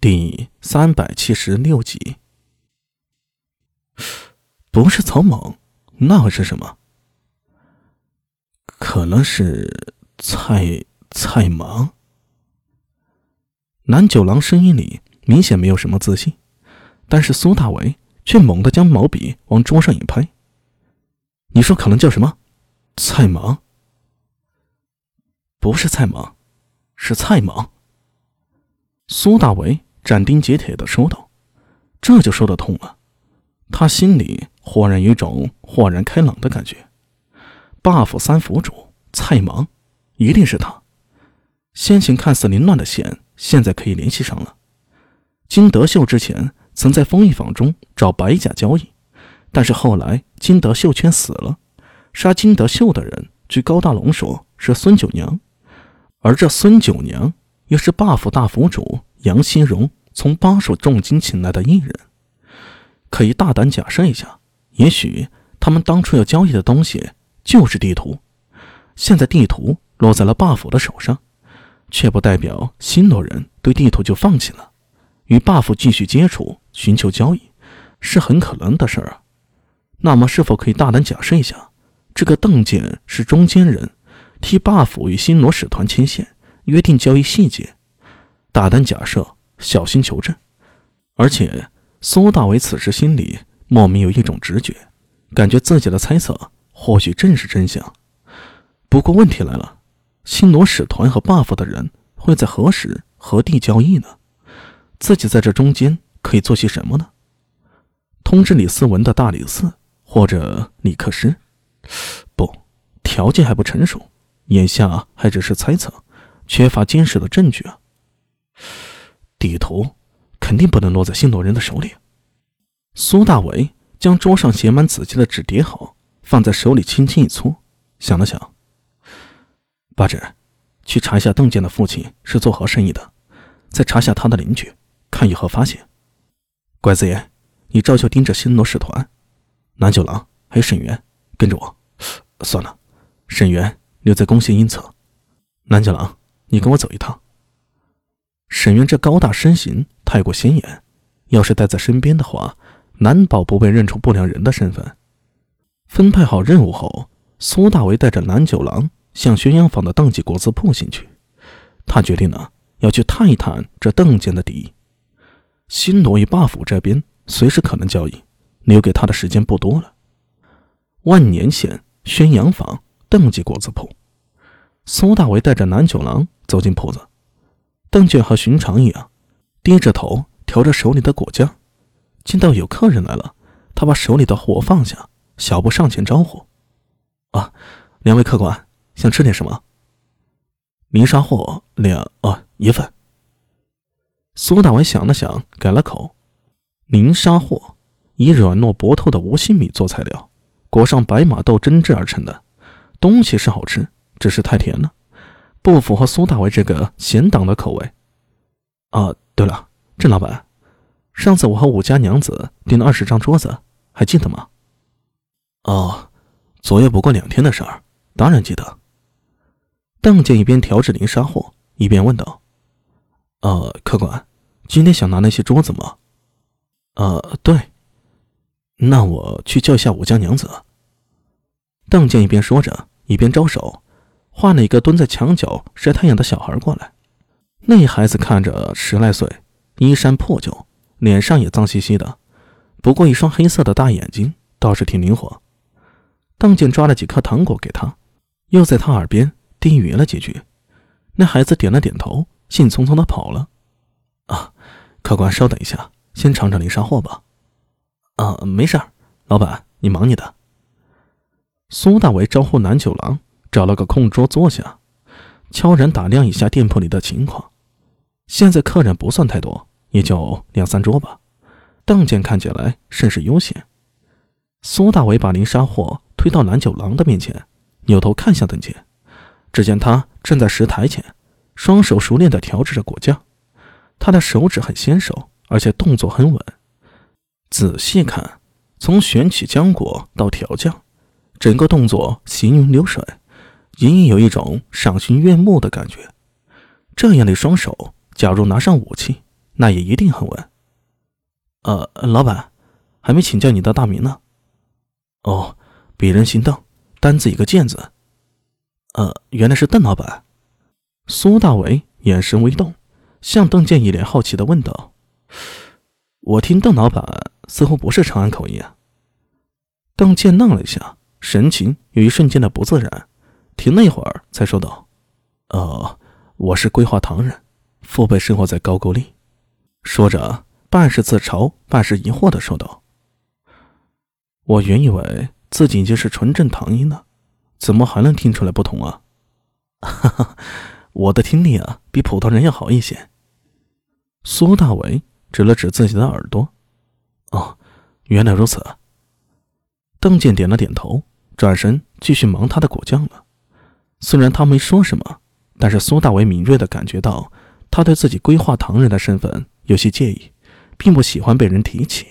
第三百七十六集，不是草蜢，那会是什么？可能是菜菜芒。南九郎声音里明显没有什么自信，但是苏大为却猛地将毛笔往桌上一拍：“你说可能叫什么？菜芒？不是菜芒，是菜芒。”苏大为。斩钉截铁的说道：“这就说得通了。”他心里忽然有种豁然开朗的感觉。buff 三府主蔡芒，一定是他。先前看似凌乱的线，现在可以联系上了。金德秀之前曾在风翼坊中找白甲交易，但是后来金德秀却死了。杀金德秀的人，据高大龙说是孙九娘，而这孙九娘又是 buff 大府主。杨新荣从巴蜀重金请来的艺人，可以大胆假设一下，也许他们当初要交易的东西就是地图。现在地图落在了 buff 的手上，却不代表新罗人对地图就放弃了，与 buff 继续接触，寻求交易，是很可能的事儿啊。那么，是否可以大胆假设一下，这个邓健是中间人，替 buff 与新罗使团牵线，约定交易细节？大胆假设，小心求证。而且，苏大伟此时心里莫名有一种直觉，感觉自己的猜测或许正是真相。不过，问题来了：新罗使团和 buff 的人会在何时何地交易呢？自己在这中间可以做些什么呢？通知李思文的大理寺，或者李克师？不，条件还不成熟，眼下还只是猜测，缺乏坚实的证据啊。地图肯定不能落在新罗人的手里。苏大伟将桌上写满字迹的纸叠好，放在手里轻轻一搓，想了想：“八指，去查一下邓健的父亲是做何生意的，再查下他的邻居，看有何发现。拐子爷，你照旧盯着新罗使团。南九郎还有沈源，跟着我。算了，沈源留在攻陷阴侧。南九郎，你跟我走一趟。”沈渊这高大身形太过显眼，要是带在身边的话，难保不被认出不良人的身份。分配好任务后，苏大为带着南九郎向宣阳坊的邓记果子铺进去。他决定呢，要去探一探这邓家的底。新罗与霸府这边随时可能交易，留给他的时间不多了。万年县宣阳坊邓记果子铺，苏大为带着南九郎走进铺子。邓俊和寻常一样，低着头调着手里的果酱。见到有客人来了，他把手里的活放下，小步上前招呼：“啊，两位客官，想吃点什么？”泥沙货两啊一份。苏大伟想了想，改了口：“泥沙货，以软糯薄透的无心米做材料，裹上白马豆蒸制而成的，东西是好吃，只是太甜了。”不符合苏大伟这个闲党的口味。啊，对了，郑老板，上次我和武家娘子订了二十张桌子，还记得吗？哦，昨夜不过两天的事儿，当然记得。邓健一边调制零杀货，一边问道：“呃，客官，今天想拿那些桌子吗？”“呃，对。”“那我去叫一下武家娘子。”邓健一边说着，一边招手。换了一个蹲在墙角晒太阳的小孩过来，那孩子看着十来岁，衣衫破旧，脸上也脏兮兮的，不过一双黑色的大眼睛倒是挺灵活。邓健抓了几颗糖果给他，又在他耳边低语了几句，那孩子点了点头，兴冲冲的跑了。啊，客官稍等一下，先尝尝零杀货吧。啊，没事儿，老板你忙你的。苏大为招呼南九郎。找了个空桌坐下，悄然打量一下店铺里的情况。现在客人不算太多，也就两三桌吧。邓健看起来甚是悠闲。苏大伟把林沙货推到蓝九郎的面前，扭头看向邓健，只见他站在石台前，双手熟练地调制着果酱。他的手指很纤瘦，而且动作很稳。仔细看，从选取浆果到调酱，整个动作行云流水。隐隐有一种赏心悦目的感觉。这样的双手，假如拿上武器，那也一定很稳。呃，老板，还没请教你的大名呢。哦，鄙人姓邓，单字一个剑字。呃，原来是邓老板。苏大为眼神微动，向邓健一脸好奇的问道：“我听邓老板似乎不是长安口音啊。”邓健愣了一下，神情有一瞬间的不自然，停了一会儿，才说道：“呃，我是归化唐人，父辈生活在高句丽。”说着，半是自嘲，半是疑惑的说道：“我原以为自己就是纯正唐音呢，怎么还能听出来不同啊？”哈哈，我的听力啊，比普通人要好一些。苏大为指了指自己的耳朵：“哦，原来如此。”邓健点了点头，转身继续忙他的果酱了。虽然他没说什么，但是苏大为敏锐的感觉到，他对自己规划唐人的身份有些介意，并不喜欢被人提起。